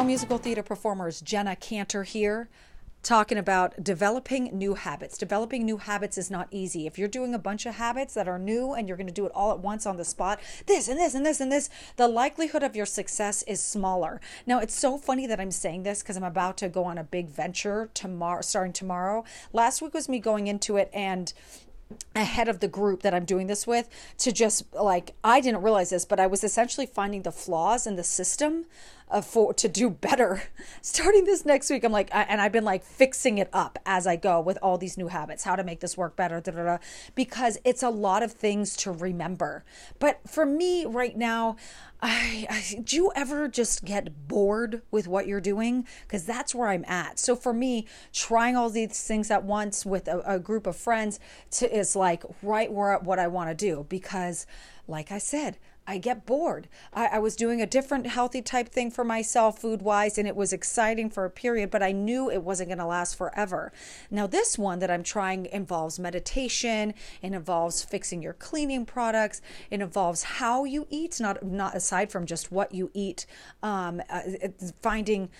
Hello, musical theater performers. Jenna Cantor here, talking about developing new habits. Developing new habits is not easy. If you're doing a bunch of habits that are new and you're going to do it all at once on the spot, this and this and this and this, the likelihood of your success is smaller. Now, it's so funny that I'm saying this because I'm about to go on a big venture tomorrow, starting tomorrow. Last week was me going into it and ahead of the group that I'm doing this with to just like I didn't realize this, but I was essentially finding the flaws in the system for to do better. Starting this next week, I'm like, and I've been like fixing it up as I go with all these new habits, how to make this work better, da, da, da, because it's a lot of things to remember. But for me right now, I, I, do you ever just get bored with what you're doing? Because that's where I'm at. So for me, trying all these things at once with a, a group of friends to, is like right where what I want to do. Because, like I said, I get bored. I, I, was doing a different healthy type thing for myself food wise, and it was exciting for a period, but I knew it wasn't going to last forever. Now, this one that I'm trying involves meditation, it involves fixing your cleaning products, it involves how you eat, not, not aside from just what you eat, um, uh, finding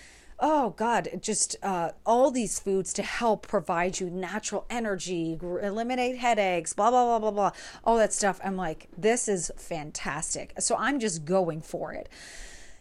oh god just uh, all these foods to help provide you natural energy eliminate headaches blah blah blah blah blah all that stuff i'm like this is fantastic so i'm just going for it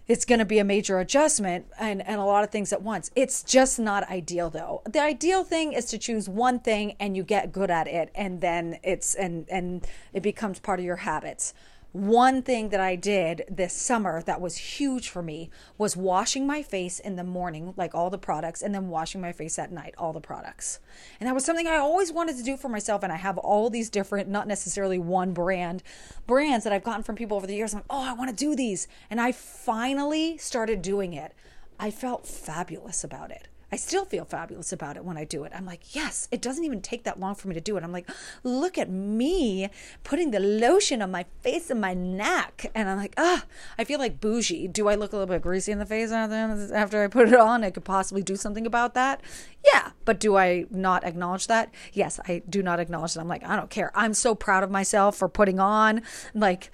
it's going to be a major adjustment and, and a lot of things at once. It's just not ideal though. The ideal thing is to choose one thing and you get good at it and then it's and and it becomes part of your habits one thing that I did this summer that was huge for me was washing my face in the morning, like all the products, and then washing my face at night, all the products. And that was something I always wanted to do for myself. And I have all these different, not necessarily one brand, brands that I've gotten from people over the years. I'm like, oh, I want to do these. And I finally started doing it. I felt fabulous about it. I still feel fabulous about it when I do it. I'm like, yes, it doesn't even take that long for me to do it. I'm like, look at me putting the lotion on my face and my neck. And I'm like, ah, oh, I feel like bougie. Do I look a little bit greasy in the face after I put it on? I could possibly do something about that. Yeah, but do I not acknowledge that? Yes, I do not acknowledge that. I'm like, I don't care. I'm so proud of myself for putting on like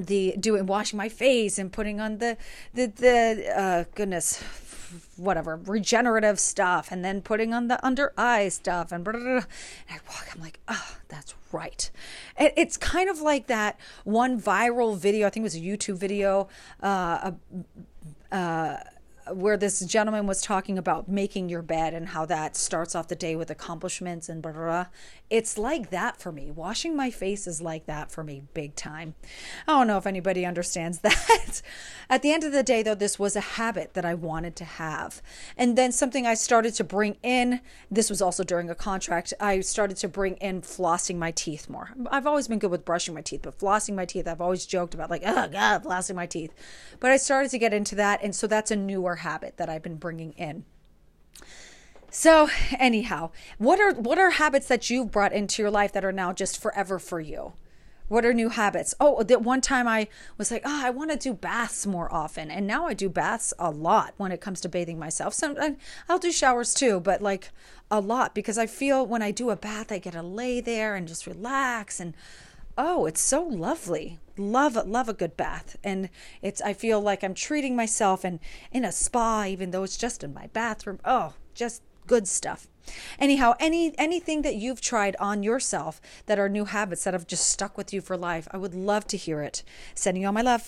the doing washing my face and putting on the the the uh goodness whatever regenerative stuff and then putting on the under eye stuff and, blah, blah, blah. and I walk I'm like oh that's right it, it's kind of like that one viral video I think it was a YouTube video uh, uh, where this gentleman was talking about making your bed and how that starts off the day with accomplishments and blah, blah, blah. It's like that for me. Washing my face is like that for me, big time. I don't know if anybody understands that. At the end of the day, though, this was a habit that I wanted to have. And then something I started to bring in, this was also during a contract, I started to bring in flossing my teeth more. I've always been good with brushing my teeth, but flossing my teeth, I've always joked about, like, oh, God, flossing my teeth. But I started to get into that. And so that's a newer habit that I've been bringing in. So, anyhow, what are what are habits that you've brought into your life that are now just forever for you? What are new habits? Oh, that one time I was like, oh, I want to do baths more often, and now I do baths a lot when it comes to bathing myself. Some I'll do showers too, but like a lot because I feel when I do a bath, I get to lay there and just relax and oh, it's so lovely. Love love a good bath. And it's I feel like I'm treating myself and in a spa even though it's just in my bathroom. Oh, just good stuff. Anyhow, any anything that you've tried on yourself that are new habits that have just stuck with you for life, I would love to hear it. Sending you all my love.